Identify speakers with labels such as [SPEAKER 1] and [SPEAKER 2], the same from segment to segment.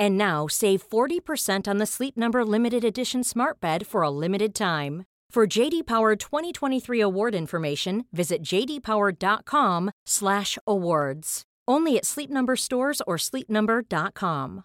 [SPEAKER 1] And now save 40% on the Sleep Number limited edition Smart Bed for a limited time. For JD Power 2023 award information, visit jdpower.com/awards. Only at Sleep Number stores or sleepnumber.com.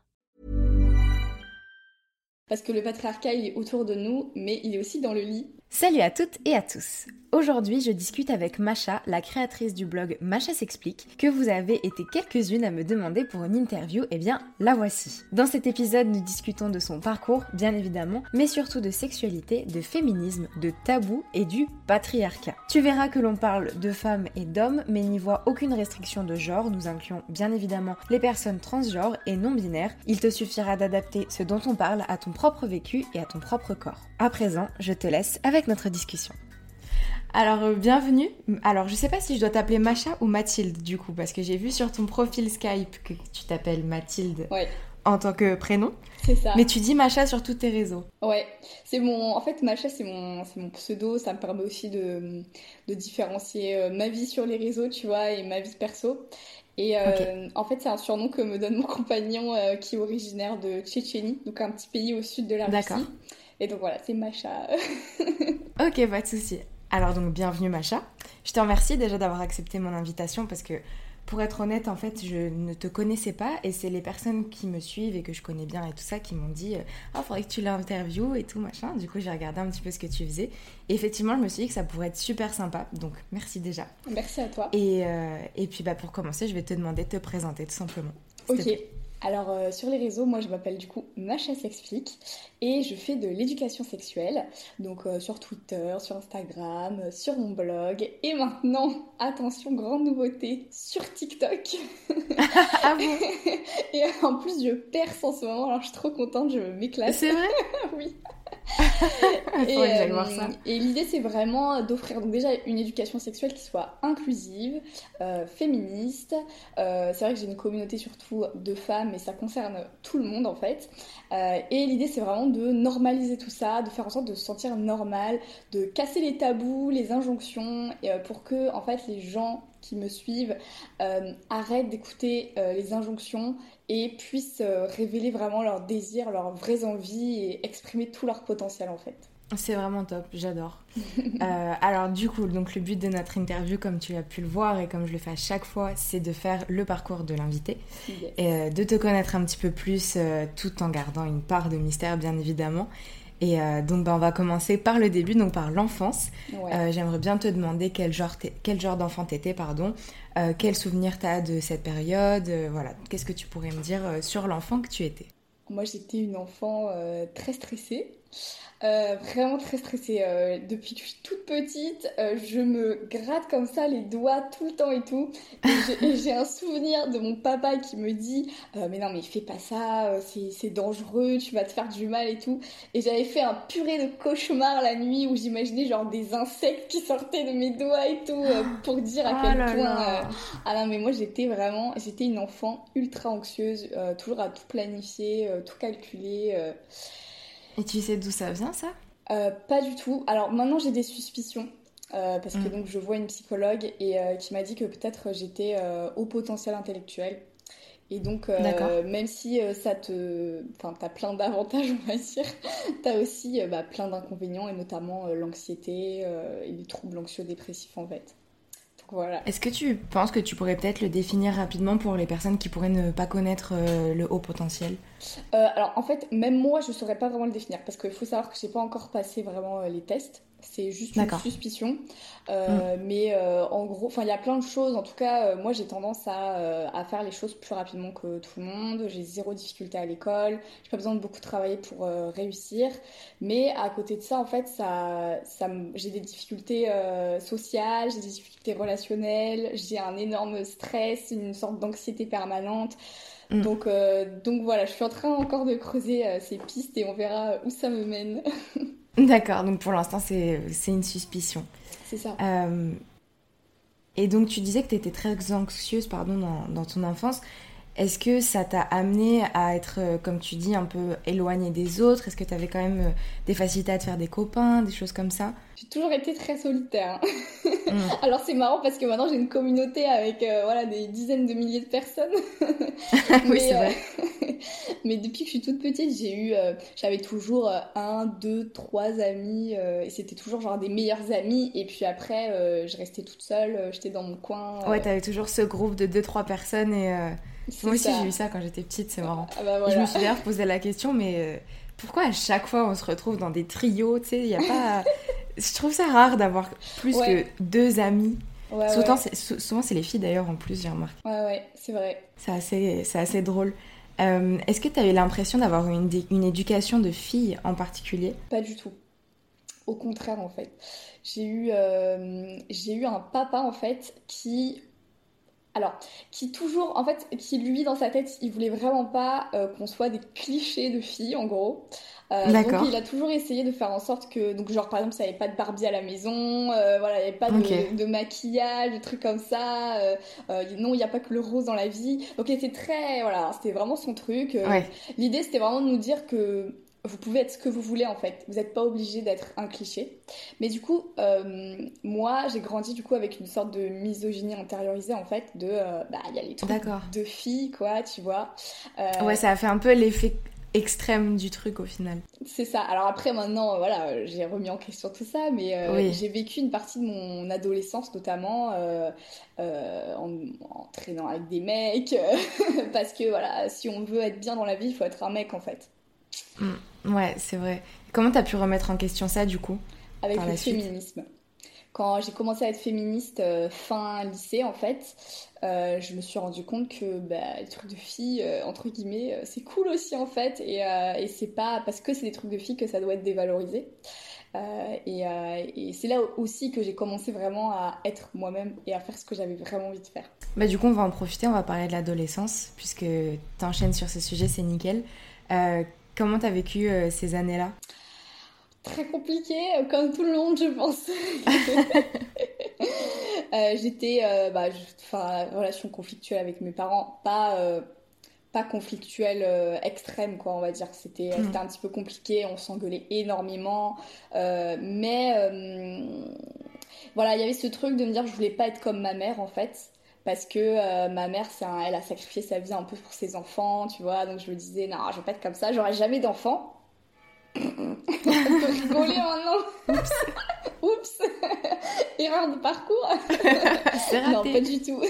[SPEAKER 2] Parce que le patriarcat, est autour de nous, mais il est aussi dans le lit.
[SPEAKER 3] Salut à toutes et à tous. Aujourd'hui, je discute avec Macha, la créatrice du blog Macha s'explique, que vous avez été quelques-unes à me demander pour une interview, et eh bien la voici. Dans cet épisode, nous discutons de son parcours, bien évidemment, mais surtout de sexualité, de féminisme, de tabou et du patriarcat. Tu verras que l'on parle de femmes et d'hommes, mais n'y voit aucune restriction de genre, nous incluons bien évidemment les personnes transgenres et non binaires. Il te suffira d'adapter ce dont on parle à ton propre vécu et à ton propre corps. À présent, je te laisse avec notre discussion. Alors, euh, bienvenue. Alors, je sais pas si je dois t'appeler Macha ou Mathilde, du coup, parce que j'ai vu sur ton profil Skype que tu t'appelles Mathilde en tant que prénom.
[SPEAKER 2] C'est ça.
[SPEAKER 3] Mais tu dis Macha sur tous tes réseaux.
[SPEAKER 2] Ouais, c'est mon. En fait, Macha, c'est mon, mon pseudo. Ça me permet aussi de, de différencier euh, ma vie sur les réseaux, tu vois, et ma vie perso. Et euh, en fait, c'est un surnom que me donne mon compagnon qui est originaire de Tchétchénie, donc un petit pays au sud de la Russie. Et donc voilà, c'est Macha.
[SPEAKER 3] ok, pas de souci. Alors donc bienvenue Macha. Je te remercie déjà d'avoir accepté mon invitation parce que pour être honnête en fait je ne te connaissais pas et c'est les personnes qui me suivent et que je connais bien et tout ça qui m'ont dit ah faudrait que tu l'interviewes et tout machin. Du coup j'ai regardé un petit peu ce que tu faisais et effectivement je me suis dit que ça pourrait être super sympa donc merci déjà.
[SPEAKER 2] Merci à toi.
[SPEAKER 3] Et, euh, et puis bah pour commencer je vais te demander de te présenter tout simplement.
[SPEAKER 2] Ok. Alors euh, sur les réseaux, moi je m'appelle du coup Macha s'explique et je fais de l'éducation sexuelle, donc euh, sur Twitter, sur Instagram, euh, sur mon blog et maintenant, attention, grande nouveauté, sur TikTok.
[SPEAKER 3] ah bon?
[SPEAKER 2] Et en plus je perce en ce moment, alors je suis trop contente, je m'éclate.
[SPEAKER 3] C'est vrai?
[SPEAKER 2] Oui.
[SPEAKER 3] et, euh,
[SPEAKER 2] et l'idée, c'est vraiment d'offrir donc déjà une éducation sexuelle qui soit inclusive, euh, féministe. Euh, c'est vrai que j'ai une communauté surtout de femmes, et ça concerne tout le monde en fait. et l'idée, c'est vraiment de normaliser tout ça, de faire en sorte de se sentir normal, de casser les tabous, les injonctions, pour que en fait les gens qui me suivent arrêtent d'écouter les injonctions et puissent euh, révéler vraiment leurs désirs, leurs vraies envies et exprimer tout leur potentiel en fait.
[SPEAKER 3] C'est vraiment top, j'adore. Euh, alors du coup, donc le but de notre interview, comme tu as pu le voir et comme je le fais à chaque fois, c'est de faire le parcours de l'invité et euh, de te connaître un petit peu plus, tout en gardant une part de mystère, bien évidemment. Et donc, ben, on va commencer par le début, donc par l'enfance. J'aimerais bien te demander quel genre, quel genre d'enfant t'étais, pardon, euh, quel souvenir tu as de cette période euh, Voilà, qu'est-ce que tu pourrais me dire euh, sur l'enfant que tu étais?
[SPEAKER 2] Moi, j'étais une enfant très stressée. Euh, vraiment très stressée. Euh, depuis que je suis toute petite, euh, je me gratte comme ça les doigts tout le temps et tout. Et j'ai un souvenir de mon papa qui me dit Mais non, mais fais pas ça, c'est dangereux, tu vas te faire du mal et tout. Et j'avais fait un purée de cauchemar la nuit où j'imaginais genre des insectes qui sortaient de mes doigts et tout pour dire à
[SPEAKER 3] oh
[SPEAKER 2] quel point. Ah non, mais moi j'étais vraiment, j'étais une enfant ultra anxieuse, toujours à tout planifier, tout calculer.
[SPEAKER 3] Et tu sais d'où ça vient ça?
[SPEAKER 2] Euh, Pas du tout. Alors maintenant j'ai des suspicions. Euh, parce que mm. donc je vois une psychologue et euh, qui m'a dit que peut-être j'étais au potentiel intellectuel. Et donc, même si ça te. Enfin, t'as plein d'avantages, on va dire, t'as aussi bah, plein d'inconvénients, et notamment l'anxiété et les troubles anxio-dépressifs en fait.
[SPEAKER 3] Est-ce que tu penses que tu pourrais peut-être le définir rapidement pour les personnes qui pourraient ne pas connaître euh, le haut potentiel?
[SPEAKER 2] Euh, Alors en fait, même moi, je ne saurais pas vraiment le définir parce qu'il faut savoir que je n'ai pas encore passé vraiment euh, les tests. C'est juste une suspicion. Euh, mm. Mais euh, en gros, il y a plein de choses. En tout cas, euh, moi, j'ai tendance à, à, faire les choses plus rapidement que tout le monde. J'ai zéro difficulté à l'école. J'ai pas besoin de beaucoup travailler pour réussir. Mais à côté de ça, en fait, ça, ça j'ai des difficultés sociales, j'ai des difficultés relationnelles, j'ai un énorme stress, une sorte d'anxiété permanente. Mm. Donc, donc voilà, je suis en train encore de creuser ces pistes et on verra où ça me mène.
[SPEAKER 3] D'accord, donc pour l'instant, c'est une suspicion.
[SPEAKER 2] C'est ça.
[SPEAKER 3] Euh, et donc, tu disais que tu étais très anxieuse pardon, dans, dans ton enfance. Est-ce que ça t'a amené à être, euh, comme tu dis, un peu éloignée des autres? Est-ce que tu avais quand même euh, des facilités à te faire des copains, des choses comme ça?
[SPEAKER 2] J'ai toujours été très solitaire. Mm. Alors c'est marrant parce que maintenant j'ai une communauté avec euh, voilà, des dizaines de milliers de personnes.
[SPEAKER 3] oui, c'est vrai.
[SPEAKER 2] mais depuis que je suis toute petite, j'ai eu, j'avais toujours un, deux, trois amis et c'était toujours genre des meilleurs amis. Et puis après, je restais toute seule, j'étais dans mon coin.
[SPEAKER 3] Ouais, t'avais toujours ce groupe de deux, trois personnes et moi aussi, j'ai eu ça quand j'étais petite, c'est marrant.
[SPEAKER 2] Ah bah
[SPEAKER 3] je me suis d'ailleurs posé la question, mais euh, pourquoi à chaque fois on se retrouve dans des trios Tu sais, il a pas. je trouve ça rare d'avoir plus que deux amis. souvent, c'est les filles d'ailleurs en plus, j'ai remarqué.
[SPEAKER 2] Ouais, ouais, c'est vrai.
[SPEAKER 3] C'est assez, assez drôle. Euh, est-ce que tu avais l'impression d'avoir une, une éducation de fille en particulier?
[SPEAKER 2] Pas du tout. Au contraire, en fait. J'ai eu, euh, j'ai eu un papa, en fait, qui alors, qui toujours, en fait, qui lui dans sa tête, il voulait vraiment pas euh, qu'on soit des clichés de filles, en gros. Euh, donc il a toujours essayé de faire en sorte que, donc genre par exemple, ça avait pas de Barbie à la maison, euh, voilà, il n'y avait pas de, maquillage, de trucs comme ça. non, il n'y a pas que le rose dans la vie. Donc il était très, voilà, c'était vraiment son truc. L'idée c'était vraiment de nous dire que vous pouvez être ce que vous voulez en fait. Vous n'êtes pas obligé d'être un cliché. Mais du coup, euh, moi, j'ai grandi du coup avec une sorte de misogynie intériorisée en fait. De, euh, bah, il y a les trucs de filles, quoi, tu vois.
[SPEAKER 3] Euh, ouais, ça a fait un peu l'effet extrême du truc au final.
[SPEAKER 2] C'est ça. Alors après, maintenant, voilà, j'ai remis en question tout ça, mais j'ai vécu une partie de mon adolescence notamment en, en, traînant avec des mecs, parce que voilà, si on veut être bien dans la vie, il faut être un mec en fait.
[SPEAKER 3] Mm. Ouais, c'est vrai. Comment t'as pu remettre en question ça du coup
[SPEAKER 2] Avec le féminisme. Quand j'ai commencé à être féministe euh, fin lycée en fait, euh, je me suis rendu compte que bah, les trucs de filles, euh, entre guillemets, c'est cool aussi en fait. Et, et c'est pas parce que c'est des trucs de filles que ça doit être dévalorisé. et, et c'est là aussi que j'ai commencé vraiment à être moi-même et à faire ce que j'avais vraiment envie de faire.
[SPEAKER 3] Bah, du coup, on va en profiter, on va parler de l'adolescence, puisque t'enchaînes sur ce sujet, c'est nickel. Comment t'as vécu euh, ces années-là?
[SPEAKER 2] Très compliqué, euh, comme tout le monde, je pense. Euh, j'étais, bah, enfin, relation conflictuelle avec mes parents, pas pas conflictuelle extrême quoi on va dire c'était hmm. c'était un petit peu compliqué on s'engueulait énormément mais voilà il y avait ce truc de me dire je voulais pas être comme ma mère en fait parce que euh, ma mère, elle a sacrifié sa vie un peu pour ses enfants, tu vois. Donc je me disais, non, je vais pas être comme ça, j'aurai jamais d'enfants. On peut rigoler maintenant. Oups. Oups. Erreur de parcours.
[SPEAKER 3] C'est raté.
[SPEAKER 2] Non, pas du tout.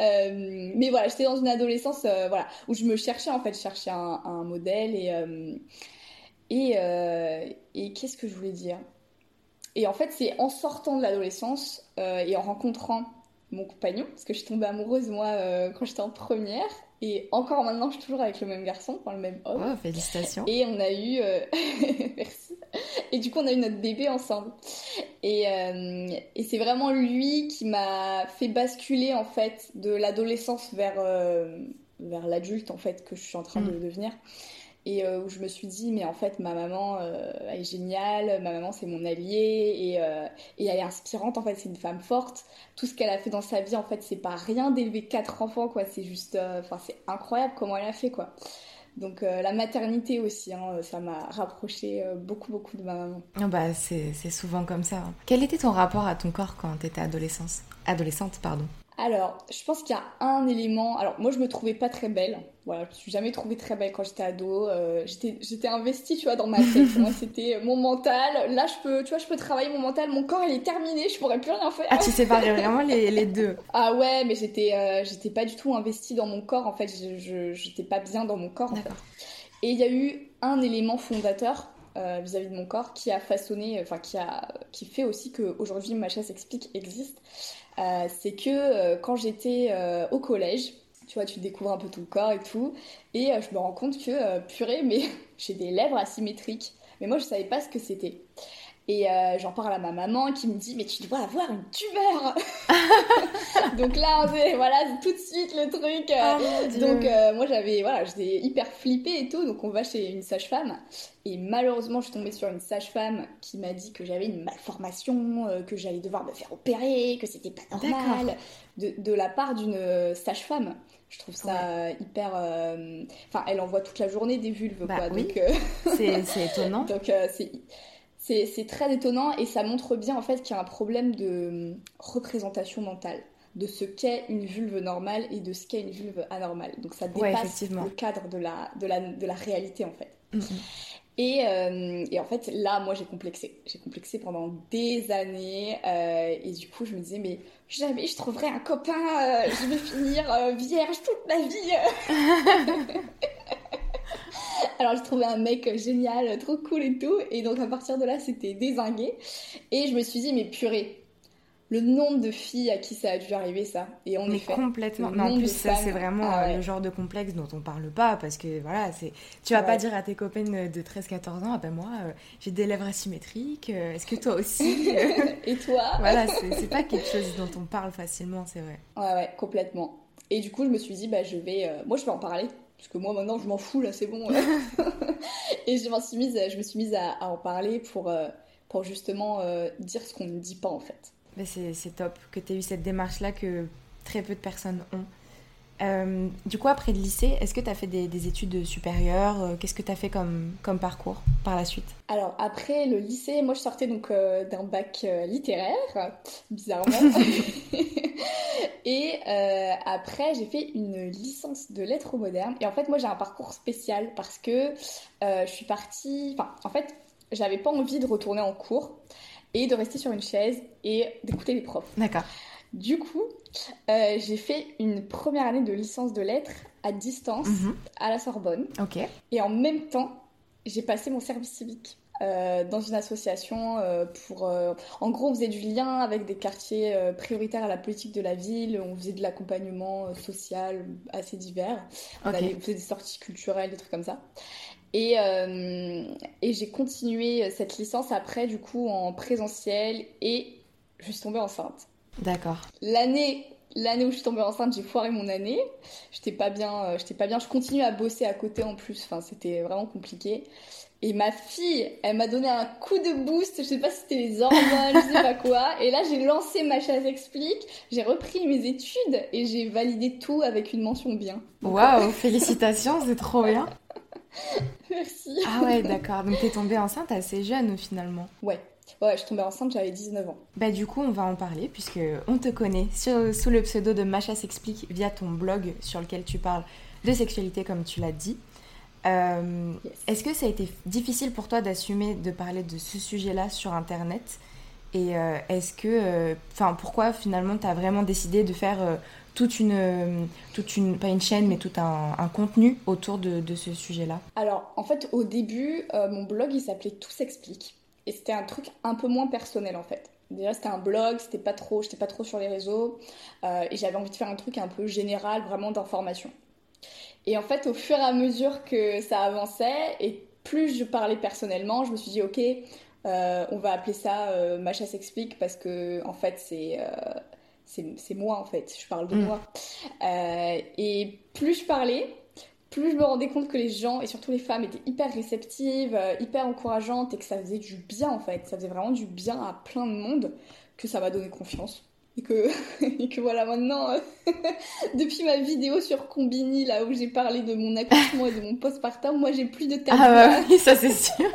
[SPEAKER 2] Euh, mais voilà, j'étais dans une adolescence euh, voilà, où je me cherchais, en fait, je cherchais un, un modèle et. et, et qu'est-ce que je voulais dire? Et en fait, c'est en sortant de l'adolescence euh, et en rencontrant mon compagnon, parce que je suis tombée amoureuse moi euh, quand j'étais en première, et encore maintenant, je suis toujours avec le même garçon, enfin le même homme.
[SPEAKER 3] Oh, félicitations.
[SPEAKER 2] Et on a eu, euh, merci. Et du coup, on a eu notre bébé ensemble. Et, et c'est vraiment lui qui m'a fait basculer en fait de l'adolescence vers vers l'adulte en fait que je suis en train de mm. devenir et euh, où je me suis dit mais en fait ma maman euh, est géniale ma maman c'est mon allié et, euh, et, elle est inspirante en fait c'est une femme forte. Tout ce qu'elle a fait dans sa vie en fait c'est pas rien d'élever quatre enfants quoi. C'est juste enfin c'est incroyable comment elle a fait quoi. Donc la maternité aussi hein, ça m'a rapproché beaucoup beaucoup de ma maman.
[SPEAKER 3] Oh bah c'est souvent comme ça hein. quel était ton rapport à ton corps quand tu étais adolescente adolescente pardon?
[SPEAKER 2] Alors, je pense qu'il y a un élément. Alors, moi, je me trouvais pas très belle. Voilà, je me suis jamais trouvée très belle quand j'étais ado. Euh, j'étais, j'étais investie, tu vois, dans ma tête. moi, c'était mon mental. Là, je peux, tu vois, je peux travailler mon mental. Mon corps, il est terminé. Je pourrais plus rien faire.
[SPEAKER 3] Ah, tu séparais vraiment les, les, deux.
[SPEAKER 2] Ah ouais, mais j'étais, euh, j'étais pas du tout investie dans mon corps. En fait, je, j'étais pas bien dans mon corps. En fait. Et il y a eu un élément fondateur vis-à-vis de mon corps qui a façonné, enfin qui a, qui fait aussi que aujourd'hui Macha s'explique existe. c'est que quand j'étais au collège, tu vois, tu découvres un peu ton corps et tout, et je me rends compte que purée, mais j'ai des lèvres asymétriques. Mais moi, je savais pas ce que c'était. Et euh, j'en parle à ma maman qui me dit mais tu dois avoir une tumeur. donc là voilà tout de suite le truc. Oh, donc euh, moi j'avais voilà j'étais hyper flippée et tout donc on va chez une sage-femme et malheureusement je suis tombée sur une sage-femme qui m'a dit que j'avais une malformation, euh, que j'allais devoir me faire opérer, que c'était pas normal de, de, la part d'une sage-femme. Je trouve ça hyper. Enfin, elle envoie toute la journée des vulves,
[SPEAKER 3] bah
[SPEAKER 2] quoi.
[SPEAKER 3] Donc, c'est étonnant.
[SPEAKER 2] donc, c'est c'est très étonnant et ça montre bien en fait qu'il y a un problème de hum, représentation mentale de ce qu'est une vulve normale et de ce qu'est une vulve anormale. Donc ça dépasse le cadre de la, de, la, de la réalité en fait. Mm-hmm. Et, euh, et, en fait, là, moi, j'ai complexé. J'ai complexé pendant des années. Euh, et du coup, je me disais, mais jamais je trouverai un copain. Euh, je vais finir vierge toute ma vie. Alors j'ai trouvé un mec génial, trop cool et tout. Et donc à partir de là, c'était désingué. Et je me suis dit, mais purée, le nombre de filles à qui ça a dû arriver ça. Et on est
[SPEAKER 3] complètement. Mais en plus, ça c'est vraiment ah euh, le genre de complexe dont on parle pas parce que voilà, c'est. Tu vas pas dire à tes copines de 13-14 ans, ah ben moi, euh, j'ai des lèvres asymétriques. Euh, est-ce que toi aussi
[SPEAKER 2] Et toi?
[SPEAKER 3] Voilà, c'est pas quelque chose dont on parle facilement, c'est vrai.
[SPEAKER 2] Ouais, ouais, complètement. Et du coup, je me suis dit, bah je vais, moi je vais en parler parce que moi maintenant je m'en fous là, c'est bon. et je, suis mise, je me suis mise à, en parler pour, euh, pour justement euh, dire ce qu'on ne dit pas en fait.
[SPEAKER 3] Mais c'est top que tu aies eu cette démarche là que très peu de personnes ont. Euh, du coup, après le lycée, est-ce que tu as fait des, études supérieures Qu'est-ce que tu as fait comme, comme parcours par la suite?
[SPEAKER 2] Alors, après le lycée, moi je sortais donc d'un bac littéraire, bizarrement. Et euh, après, j'ai fait une licence de lettres modernes. Et en fait, moi, j'ai un parcours spécial parce que euh, je suis partie. Enfin, en fait, j'avais pas envie de retourner en cours et de rester sur une chaise et d'écouter les profs.
[SPEAKER 3] D'accord.
[SPEAKER 2] Du coup, euh, j'ai fait une première année de licence de lettres à distance mhm. à la Sorbonne.
[SPEAKER 3] Ok.
[SPEAKER 2] Et en même temps, j'ai passé mon service civique. Euh, dans une association euh, pour... Euh, en gros, on faisait du lien avec des quartiers prioritaires à la politique de la ville, on faisait de l'accompagnement social assez divers, on, faisait des sorties culturelles, des trucs comme ça. Et, et j'ai continué cette licence après, du coup, en présentiel, et je suis tombée enceinte.
[SPEAKER 3] D'accord.
[SPEAKER 2] L'année l'année où je suis tombée enceinte, j'ai foiré mon année. J'étais pas bien, j'étais pas bien. Je continuais à bosser à côté en plus. Enfin, c'était vraiment compliqué. Et ma fille, elle m'a donné un coup de boost, je sais pas si c'était les hormones, je sais pas quoi. Et là, j'ai lancé ma chaise explique, j'ai repris mes études et j'ai validé tout avec une mention bien.
[SPEAKER 3] Waouh, félicitations, c'est trop bien.
[SPEAKER 2] Merci.
[SPEAKER 3] Ah ouais, d'accord. Donc t'es tombée enceinte assez jeune finalement.
[SPEAKER 2] Ouais. Ouais, je suis tombée enceinte, j'avais 19 ans.
[SPEAKER 3] Bah du coup, on va en parler puisque on te connaît. Sous le pseudo de Macha s'explique via ton blog sur lequel tu parles de sexualité comme tu l'as dit. Euh, est-ce que ça a été difficile pour toi d'assumer de parler de ce sujet-là sur Internet? Et euh, est-ce que, euh, enfin, pourquoi finalement tu as vraiment décidé de faire toute une, toute une, pas une chaîne, mais tout un, un contenu autour de, de ce sujet-là?
[SPEAKER 2] Alors, en fait, au début, mon blog il s'appelait Tout s'explique, et c'était un truc un peu moins personnel en fait. Déjà, c'était un blog, c'était pas trop, j'étais pas trop sur les réseaux, et j'avais envie de faire un truc un peu général, vraiment d'information. Et en fait, au fur et à mesure que ça avançait, et plus je parlais personnellement, je me suis dit, ok, euh, on va appeler ça euh, Macha s'explique parce que en fait c'est euh, c'est moi en fait, je parle de mm. moi. et plus je parlais, plus je me rendais compte que les gens et surtout les femmes étaient hyper réceptives, hyper encourageantes et que ça faisait du bien en fait, ça faisait vraiment du bien à plein de monde que ça m'a donné confiance. Et que, et que voilà maintenant euh, depuis ma vidéo sur Combini là où j'ai parlé de mon accouchement et de mon postpartum moi j'ai plus de tabou
[SPEAKER 3] ah bah oui ça c'est sûr.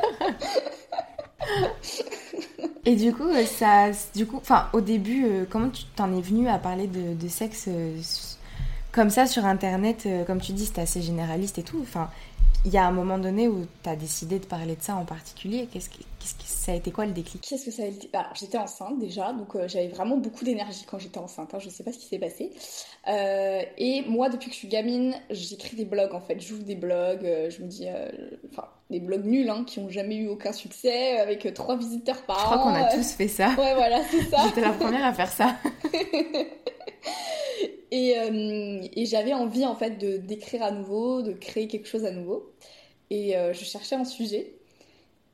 [SPEAKER 3] Et du coup euh, ça du coup enfin au début euh, comment tu t'en es venu à parler de, de sexe comme ça sur internet comme tu dis c'était assez généraliste et tout enfin il y a un moment donné où tu as décidé de parler de ça en particulier. Qu'est-ce qui, ça a été quoi le déclic?
[SPEAKER 2] Qu'est-ce que ça a été? Alors, j'étais enceinte déjà, donc euh, j'avais vraiment beaucoup d'énergie quand j'étais enceinte. Hein, je sais pas ce qui s'est passé. Euh, et moi, depuis que je suis gamine, j'écris des blogs en fait. J'ouvre des blogs, euh, je me dis. Enfin, des blogs nuls hein, qui ont jamais eu aucun succès, avec trois visiteurs par an.
[SPEAKER 3] Je crois qu'on a tous fait ça.
[SPEAKER 2] Ouais, voilà, c'est ça.
[SPEAKER 3] j'étais la première à faire ça.
[SPEAKER 2] et, et j'avais envie en fait de d'écrire à nouveau, de créer quelque chose à nouveau. Et je cherchais un sujet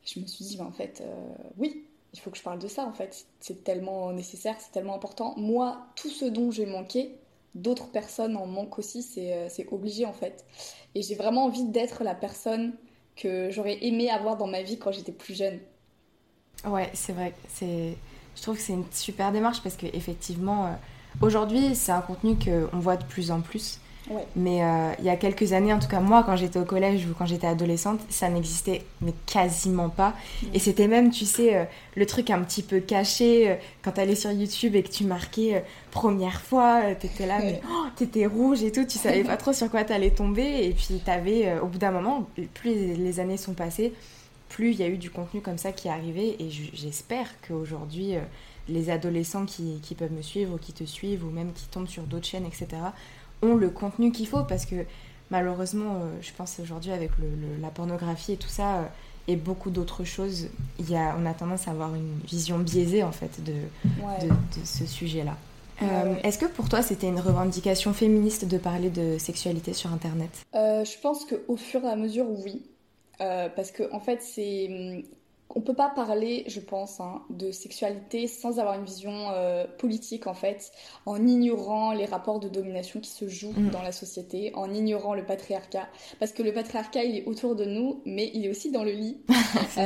[SPEAKER 2] je me suis dit, en fait, euh, oui, il faut que je parle de ça, en fait. C'est tellement nécessaire, c'est tellement important. Moi, tout ce dont j'ai manqué, d'autres personnes en manquent aussi, euh, c'est obligé, en fait. Et j'ai vraiment envie d'être la personne que j'aurais aimé avoir dans ma vie quand j'étais plus jeune.
[SPEAKER 3] Ouais, c'est vrai. Je trouve que c'est une super démarche parce qu'effectivement, euh, aujourd'hui, c'est un contenu qu'on voit de plus en plus. Mais euh, il y a quelques années, en tout cas moi, quand j'étais au collège ou quand j'étais adolescente, ça n'existait mais quasiment pas. Et c'était même, tu sais, euh, le truc un petit peu caché euh, quand tu allais sur YouTube et que tu marquais première fois, t'étais là, mais oh, t'étais rouge et tout, tu savais pas trop sur quoi t'allais tomber. Et puis t'avais, au bout d'un moment, plus les années sont passées, plus il y a eu du contenu comme ça qui est arrivé. Et j'espère qu'aujourd'hui, les adolescents qui, qui peuvent me suivre ou qui te suivent ou même qui tombent sur d'autres chaînes, etc., ont le contenu qu'il faut parce que malheureusement, euh, je pense aujourd'hui avec la pornographie et tout ça euh, et beaucoup d'autres choses, il y a, on a tendance à avoir une vision biaisée en fait de, de, ce sujet-là. Euh, est-ce que pour toi c'était une revendication féministe de parler de sexualité sur Internet?
[SPEAKER 2] Je pense qu'au fur et à mesure, oui. parce que en fait, c'est on peut pas parler, je pense, hein, de sexualité sans avoir une vision euh, politique en fait, en ignorant les rapports de domination qui se jouent mm. dans la société, en ignorant le patriarcat, parce que le patriarcat il est autour de nous, mais il est aussi dans le lit.
[SPEAKER 3] euh,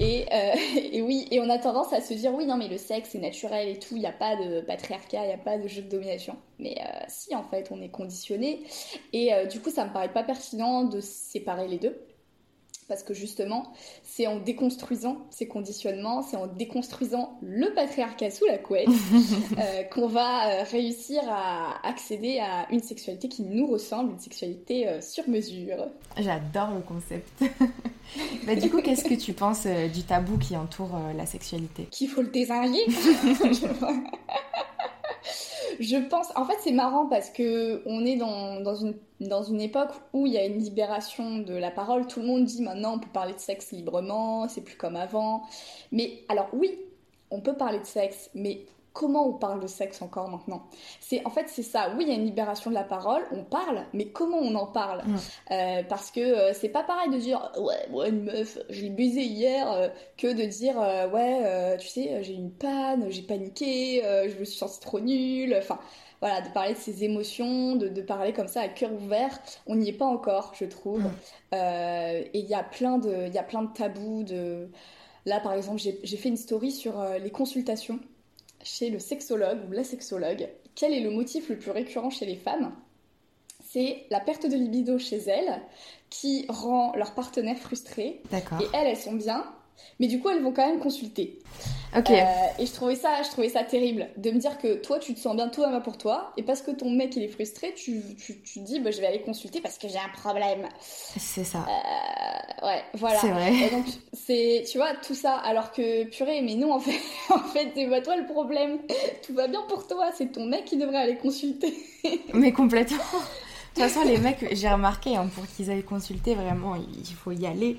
[SPEAKER 2] et, euh, et, oui, et on a tendance à se dire oui non mais le sexe c'est naturel et tout, il n'y a pas de patriarcat, il n'y a pas de jeu de domination. Mais si en fait on est conditionné, et du coup ça me paraît pas pertinent de séparer les deux parce que justement, c'est en déconstruisant ces conditionnements, c'est en déconstruisant le patriarcat sous la couette euh, qu'on va euh, réussir à accéder à une sexualité qui nous ressemble, une sexualité euh, sur mesure.
[SPEAKER 3] J'adore le concept. bah, du coup, qu'est-ce que tu penses du tabou qui entoure la sexualité?
[SPEAKER 2] Qu'il faut le désinguer je pense, en fait, c'est marrant parce que on est dans, une, dans une époque où il y a une libération de la parole. Tout le monde dit maintenant on peut parler de sexe librement, c'est plus comme avant. Mais alors oui, on peut parler de sexe, mais comment on parle de sexe encore maintenant C'est en fait c'est ça. Oui, il y a une libération de la parole, on parle, mais comment on en parle euh, Parce que euh, c'est pas pareil de dire ouais, moi une meuf, je l'ai baisé hier, euh, que de dire ouais, tu sais, j'ai une panne, j'ai paniqué, je me suis sentie trop nulle. Enfin, voilà, de parler de ses émotions, de, parler comme ça à cœur ouvert, on n'y est pas encore, je trouve. et il y a plein de, il y a plein de tabous de. Là, par exemple, j'ai fait une story sur les consultations chez le sexologue ou la sexologue, quel est le motif le plus récurrent chez les femmes? C'est la perte de libido chez elles qui rend leur partenaire frustré.
[SPEAKER 3] D'accord.
[SPEAKER 2] Et elles, elles sont bien, mais du coup, elles vont quand même consulter.
[SPEAKER 3] Ok. Euh,
[SPEAKER 2] et je trouvais ça, je trouvais ça terrible de me dire que toi, tu te sens bien tout à pour toi, et parce que ton mec il est frustré, tu, tu, tu te dis, bah, je vais aller consulter parce que j'ai un problème.
[SPEAKER 3] C'est ça.
[SPEAKER 2] Euh, ouais, voilà.
[SPEAKER 3] C'est vrai.
[SPEAKER 2] Et donc, c'est, tu vois, tout ça, alors que purée, mais non, en fait, en fait, c'est pas toi le problème. Tout va bien pour toi, c'est ton mec qui devrait aller consulter.
[SPEAKER 3] mais complètement. De toute façon, les mecs, j'ai remarqué, hein, pour qu'ils aillent consulter, vraiment, il faut y aller.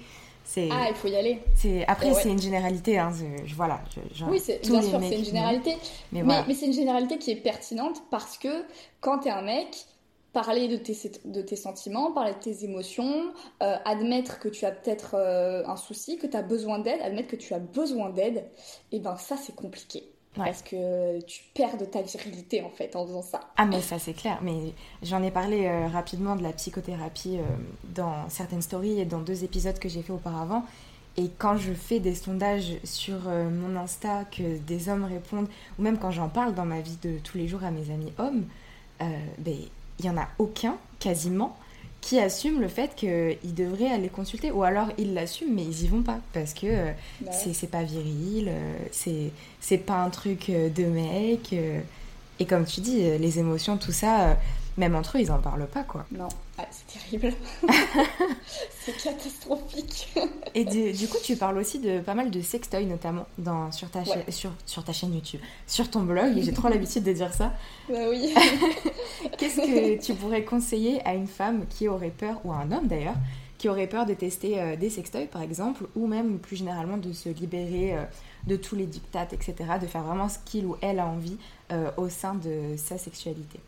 [SPEAKER 2] Ah, il faut y aller.
[SPEAKER 3] Après, c'est une généralité. Hein, je, voilà,
[SPEAKER 2] oui, bien sûr, c'est une généralité. Mais, mais, c'est une généralité qui est pertinente parce que quand tu es un mec, parler de tes, de tes sentiments, parler de tes émotions, euh, admettre que tu as peut-être euh, un souci, que tu as besoin d'aide, admettre que tu as besoin d'aide, et eh ben ça, c'est compliqué. Parce que tu perds de ta virilité en fait en faisant ça.
[SPEAKER 3] Ah mais ça c'est clair. Mais j'en ai parlé euh, rapidement de la psychothérapie euh, dans certaines stories et dans deux épisodes que j'ai fait auparavant. Et quand je fais des sondages sur euh, mon Insta que des hommes répondent, ou même quand j'en parle dans ma vie de tous les jours à mes amis hommes, ben, il n'y en a aucun, quasiment, qui assument le fait qu'ils devraient aller consulter. Ou alors ils l'assument, mais ils y vont pas. Parce que euh, bah c'est pas viril, euh, c'est pas un truc euh, de mec. Et comme tu dis, les émotions, tout ça, même entre eux, ils en parlent pas, quoi.
[SPEAKER 2] Non, ah, c'est terrible. c'est catastrophique.
[SPEAKER 3] Et du, coup, tu parles aussi de pas mal de sextoys, notamment dans, sur, ta sur, sur, ta chaîne YouTube, sur ton blog, j'ai trop l'habitude de dire ça.
[SPEAKER 2] Bah oui.
[SPEAKER 3] Qu'est-ce que tu pourrais conseiller à une femme qui aurait peur, ou à un homme d'ailleurs, qui aurait peur de tester euh, des sextoys par exemple, ou même plus généralement de se libérer euh, de tous les dictats, etc., de faire vraiment ce qu'il ou elle a envie euh, au sein de sa sexualité?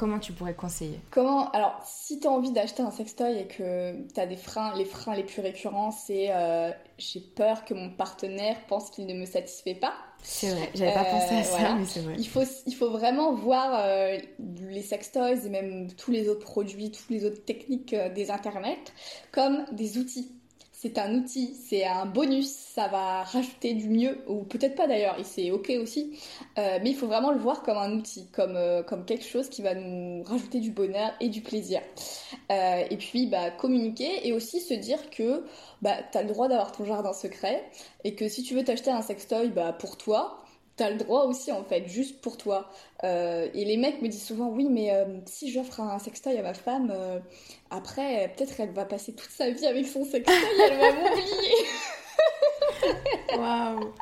[SPEAKER 3] Comment tu pourrais conseiller
[SPEAKER 2] Comment Alors, si tu as envie d'acheter un sextoy et que tu as des freins, les freins les plus récurrents, c'est euh, j'ai peur que mon partenaire pense qu'il ne me satisfait pas.
[SPEAKER 3] C'est vrai, j'avais pas pensé à ça, mais c'est vrai.
[SPEAKER 2] Il faut, il faut vraiment voir euh, les sextoys et même tous les autres produits, toutes les autres techniques des internets comme des outils c'est un outil, c'est un bonus, ça va rajouter du mieux, ou peut-être pas d'ailleurs, et c'est ok aussi, euh, mais il faut vraiment le voir comme un outil, comme, euh, comme quelque chose qui va nous rajouter du bonheur et du plaisir. Euh, et puis bah, communiquer et aussi se dire que bah, tu le droit d'avoir ton jardin secret, et que si tu veux t'acheter un sextoy bah, pour toi, t'as le droit aussi en fait, juste pour toi. Euh, et les mecs me disent souvent oui, mais euh, si j'offre un sextoy à ma femme, euh, après peut-être elle va passer toute sa vie avec son sextoy, elle va m'oublier.
[SPEAKER 3] Waouh.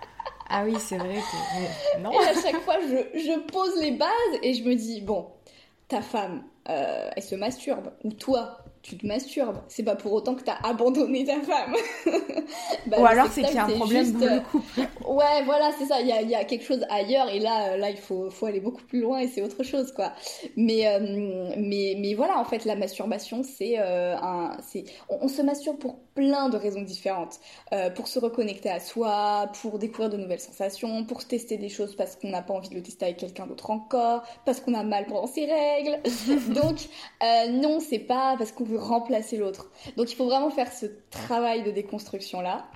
[SPEAKER 3] Ah oui, c'est vrai que
[SPEAKER 2] non. Et à chaque fois, je, je, pose les bases et je me dis bon, ta femme, elle se masturbe ou toi, tu te masturbes. C'est pas pour autant que t'as abandonné ta femme.
[SPEAKER 3] bah, Ou alors c'est qu'il y a un problème dans le euh, couple.
[SPEAKER 2] ouais, voilà, c'est ça. Il y a, y a, quelque chose ailleurs et là, euh, là, il faut, faut aller beaucoup plus loin et c'est autre chose, quoi. Mais, euh, mais, mais voilà, en fait, la masturbation, c'est un, c'est, on, se masturbe pour plein de raisons différentes. pour se reconnecter à soi, pour découvrir de nouvelles sensations, pour tester des choses parce qu'on n'a pas envie de le tester avec quelqu'un d'autre encore, parce qu'on a mal pendant ses règles. Donc, non, c'est pas parce qu'on veut remplacer l'autre. Donc il faut vraiment faire ce travail de déconstruction là.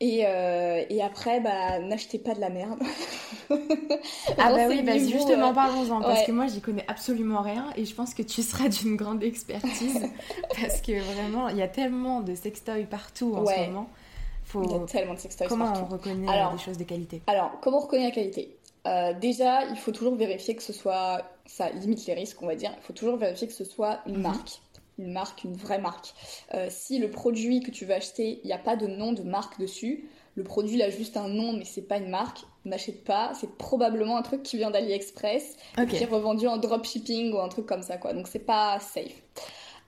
[SPEAKER 2] Et, euh, et après, bah, n'achetez pas de la merde.
[SPEAKER 3] ah bah oui, bah justement, euh, parlons-en, parce que moi j'y connais absolument rien et je pense que tu seras d'une grande expertise parce que vraiment, il y a tellement de sextoys partout en ce moment.
[SPEAKER 2] Faut... Il y a tellement de sextoys
[SPEAKER 3] Comment on reconnaît des choses de qualité?
[SPEAKER 2] Alors, comment on reconnaît la qualité? Euh, déjà, il faut toujours vérifier que ce soit, ça limite les risques, on va dire. Il faut toujours vérifier que ce soit une mhm. marque une marque, une vraie marque. Euh, si le produit que tu veux acheter, il n'y a pas de nom de marque dessus, le produit il a juste un nom mais c'est pas une marque, n'achète pas. C'est probablement un truc qui vient d'AliExpress, qui est revendu en dropshipping ou un truc comme ça quoi. Donc c'est pas safe.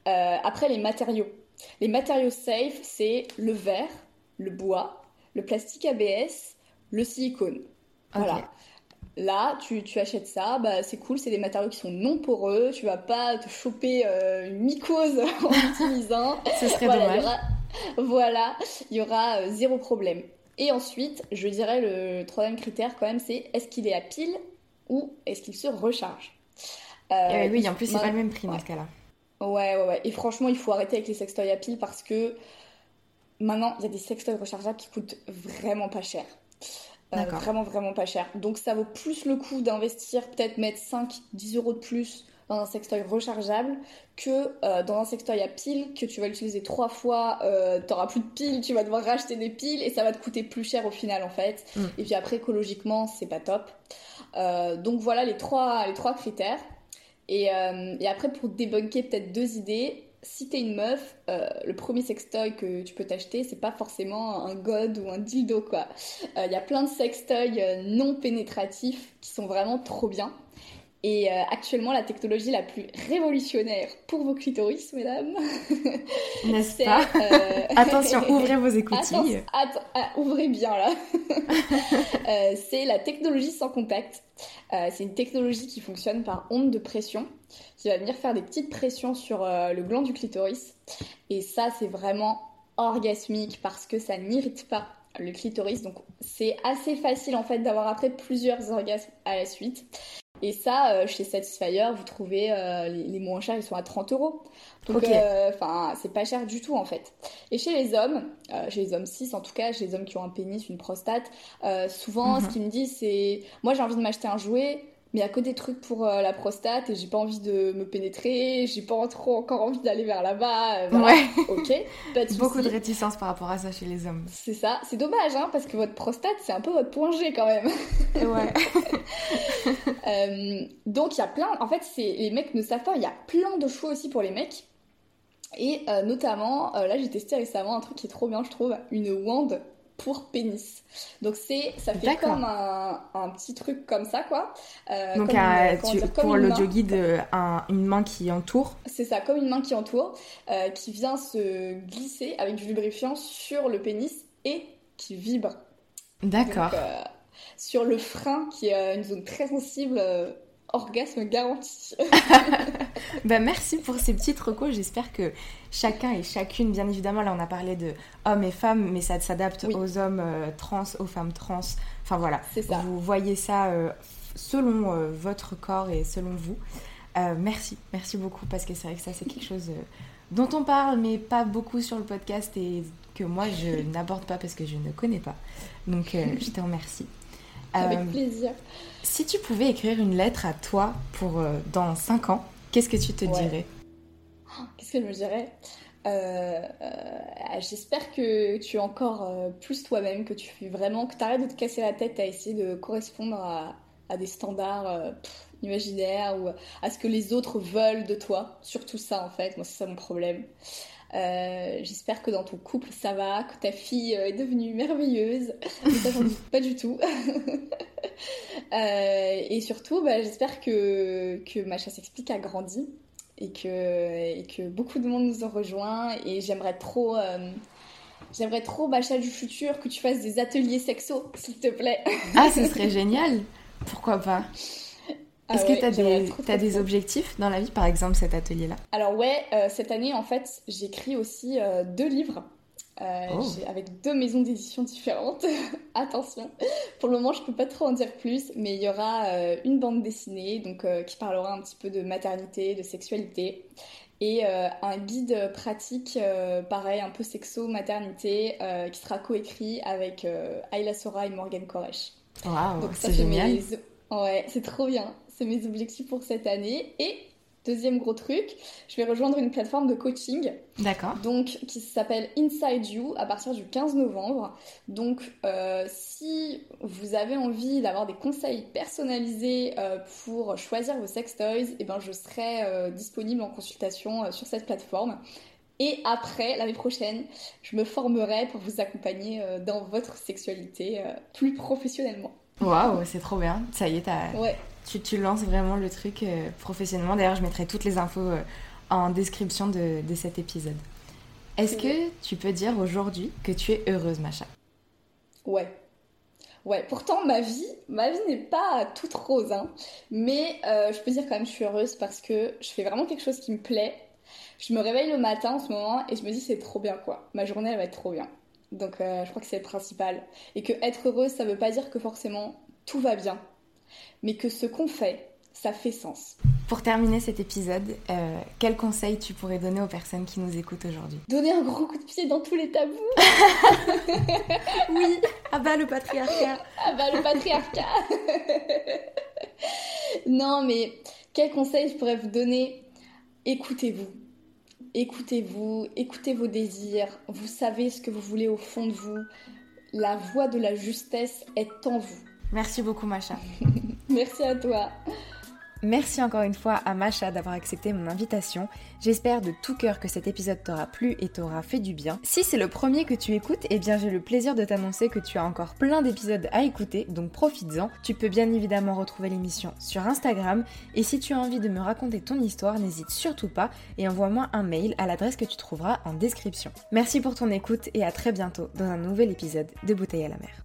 [SPEAKER 2] Euh, après les matériaux. Les matériaux safe, c'est le verre, le bois, le plastique ABS, le silicone. Voilà. Là, tu, achètes ça, bah, c'est cool, c'est des matériaux qui sont non poreux, tu vas pas te choper euh, une mycose en utilisant.
[SPEAKER 3] Ce serait voilà, dommage.
[SPEAKER 2] voilà, il y aura euh, zéro problème. Et ensuite, je dirais le troisième critère quand même, c'est est-ce qu'il est à pile ou est-ce qu'il se recharge?
[SPEAKER 3] Euh, Oui, en plus, c'est pas le même prix dans ce cas-là.
[SPEAKER 2] Ouais, ouais, ouais. Et franchement, il faut arrêter avec les sextoys à pile parce que maintenant, il y a des sextoys rechargeables qui coûtent vraiment pas cher. Euh, vraiment, vraiment pas cher. Donc ça vaut plus le coup d'investir, peut-être mettre 5-10 euros de plus dans un sextoy rechargeable que euh, dans un sextoy à piles que tu vas l'utiliser trois fois, euh, t'auras plus de piles, tu vas devoir racheter des piles et ça va te coûter plus cher au final en fait. Mm. Et puis après écologiquement c'est pas top. donc voilà les trois, les trois critères. Et, et après pour débunker peut-être deux idées, si t'es une meuf, euh, le premier sextoy que tu peux t'acheter, c'est pas forcément un god ou un dildo quoi. Il euh, y a plein de sextoys euh, non pénétratifs qui sont vraiment trop bien. Et actuellement, la technologie la plus révolutionnaire pour vos clitoris, mesdames,
[SPEAKER 3] n'est-ce pas Attention, ouvrez vos écoutilles.
[SPEAKER 2] Attends, ah, ouvrez bien là. c'est la technologie sans contact. c'est une technologie qui fonctionne par onde de pression qui va venir faire des petites pressions sur euh, le gland du clitoris. Et ça, c'est vraiment orgasmique parce que ça n'irrite pas le clitoris. Donc c'est assez facile en fait d'avoir après plusieurs orgasmes à la suite. Et ça, euh, chez Satisfyer, vous trouvez euh, les, moins chers, ils sont à 30 euros. Donc, enfin, c'est pas cher du tout en fait. Et chez les hommes, chez les hommes 6 en tout cas, chez les hommes qui ont un pénis, une prostate, souvent, ce mhm. qu'ils me disent, c'est Moi, j'ai envie de m'acheter un jouet, mais il y a que des trucs pour euh, la prostate et j'ai pas envie de me pénétrer, j'ai pas trop encore envie d'aller vers là-bas. euh, voilà.
[SPEAKER 3] Ouais.
[SPEAKER 2] Ok, pas de
[SPEAKER 3] Beaucoup de réticence par rapport à ça chez les hommes.
[SPEAKER 2] C'est ça, c'est dommage, hein, parce que votre prostate, c'est un peu votre point G quand même.
[SPEAKER 3] Ouais.
[SPEAKER 2] Euh, donc il y a plein, en fait, c'est les mecs ne savent pas, il y a plein de choix aussi pour les mecs. Et euh, notamment, euh, là j'ai testé récemment un truc qui est trop bien, je trouve, une wand pour pénis. Donc c'est, ça fait comme un, un petit truc comme ça, quoi. Euh,
[SPEAKER 3] Donc
[SPEAKER 2] comme
[SPEAKER 3] tu-
[SPEAKER 2] dire,
[SPEAKER 3] pour l'audio guide, un- une main qui entoure.
[SPEAKER 2] C'est ça, comme une main qui entoure, euh, qui vient se glisser avec du lubrifiant sur le pénis et qui vibre.
[SPEAKER 3] D'accord.
[SPEAKER 2] Euh, sur le frein, qui est une zone très sensible, orgasme garanti.
[SPEAKER 3] Bah, merci pour ces petites recos. J'espère que chacun et chacune, bien évidemment, là on a parlé de hommes et femmes, mais ça s'adapte
[SPEAKER 2] Oui.
[SPEAKER 3] aux hommes euh, trans, aux femmes trans. Enfin voilà,
[SPEAKER 2] ça.
[SPEAKER 3] vous voyez ça euh, selon euh, votre corps et selon vous. Merci, merci beaucoup parce que c'est vrai que ça c'est quelque chose dont on parle, mais pas beaucoup sur le podcast et que moi je n'aborde pas parce que je ne connais pas. Donc je te remercie.
[SPEAKER 2] Avec
[SPEAKER 3] Euh,
[SPEAKER 2] plaisir.
[SPEAKER 3] si tu pouvais écrire une lettre à toi pour euh, dans 5 ans, qu'est-ce que tu te
[SPEAKER 2] Ouais.
[SPEAKER 3] dirais?
[SPEAKER 2] Qu'est-ce que je me dirais? Euh, euh, J'espère que tu es encore euh, plus toi-même, que tu fais vraiment, que tu arrêtes de te casser la tête à essayer de correspondre à, à des standards pff, imaginaires ou à ce que les autres veulent de toi. Surtout ça, en fait. Moi, c'est ça mon problème. Euh, J'espère que dans ton couple ça va, que ta fille euh, est devenue merveilleuse. Mais ça, j'en doute pas du tout. Euh, et surtout, bah, j'espère que, que Macha s'explique a grandi et que, et que beaucoup de monde nous ont rejoints. Et j'aimerais trop, euh, j'aimerais trop, Macha du futur, que tu fasses des ateliers sexo, s'il te plaît.
[SPEAKER 3] Ah, ce serait génial Pourquoi pas?
[SPEAKER 2] Ah
[SPEAKER 3] Est-ce
[SPEAKER 2] ouais,
[SPEAKER 3] que tu as des,
[SPEAKER 2] trop,
[SPEAKER 3] t'as
[SPEAKER 2] trop,
[SPEAKER 3] des
[SPEAKER 2] trop.
[SPEAKER 3] objectifs dans la vie, par exemple cet atelier-là?
[SPEAKER 2] Alors ouais, euh, cette année en fait, j'écris aussi euh, deux livres. Euh,
[SPEAKER 3] Oh.
[SPEAKER 2] avec deux maisons d'édition différentes. Attention, pour le moment je peux pas trop en dire plus, mais il y aura une bande dessinée donc qui parlera un petit peu de maternité, de sexualité, et un guide pratique, pareil un peu sexo maternité, qui sera coécrit avec Ayla Sora et Morgan Koresh. Ça,
[SPEAKER 3] c'est génial.
[SPEAKER 2] mes... Ouais, c'est trop bien. C'est mes objectifs pour cette année. Et deuxième gros truc, je vais rejoindre une plateforme de coaching
[SPEAKER 3] D'accord.
[SPEAKER 2] donc qui s'appelle Inside You à partir du 15 novembre. Donc euh, si vous avez envie d'avoir des conseils personnalisés euh, pour choisir vos sex toys, eh ben je serai euh, disponible en consultation sur cette plateforme. Et après, l'année prochaine, je me formerai pour vous accompagner dans votre sexualité plus professionnellement.
[SPEAKER 3] Waouh, c'est trop bien. Ça y est, t'as-
[SPEAKER 2] Ouais,
[SPEAKER 3] tu, tu lances vraiment le truc euh, professionnellement. D'ailleurs, je mettrai toutes les infos euh, en description de, de cet épisode. Est-ce que tu peux dire aujourd'hui que tu es heureuse, Macha
[SPEAKER 2] Ouais. Ouais, pourtant ma vie, ma vie n'est pas toute rose, hein. Mais euh, je peux dire quand même que je suis heureuse parce que je fais vraiment quelque chose qui me plaît. Je me réveille le matin en ce moment et je me dis c'est trop bien quoi. Ma journée elle va être trop bien. Donc euh, je crois que c'est le principal. Et que être heureuse ça veut pas dire que forcément tout va bien. Mais que ce qu'on fait, ça fait sens.
[SPEAKER 3] Pour terminer cet épisode, euh, quel conseil tu pourrais donner aux personnes qui nous écoutent aujourd'hui?
[SPEAKER 2] Donner un gros coup de pied dans tous les tabous.
[SPEAKER 3] Oui, ah bah le patriarcat
[SPEAKER 2] Ah bah le patriarcat Non mais quel conseil je pourrais vous donner? Écoutez-vous. Écoutez-vous, écoutez vos désirs. Vous savez ce que vous voulez au fond de vous. La voix de la justesse est en vous.
[SPEAKER 3] Merci beaucoup, Macha.
[SPEAKER 2] Merci à toi.
[SPEAKER 3] Merci encore une fois à Macha d'avoir accepté mon invitation. J'espère de tout cœur que cet épisode t'aura plu et t'aura fait du bien. Si c'est le premier que tu écoutes, eh bien j'ai le plaisir de t'annoncer que tu as encore plein d'épisodes à écouter, donc profites-en. Tu peux bien évidemment retrouver l'émission sur Instagram et si tu as envie de me raconter ton histoire, n'hésite surtout pas et envoie-moi un mail à l'adresse que tu trouveras en description. Merci pour ton écoute et à très bientôt dans un nouvel épisode de Bouteille à la mer.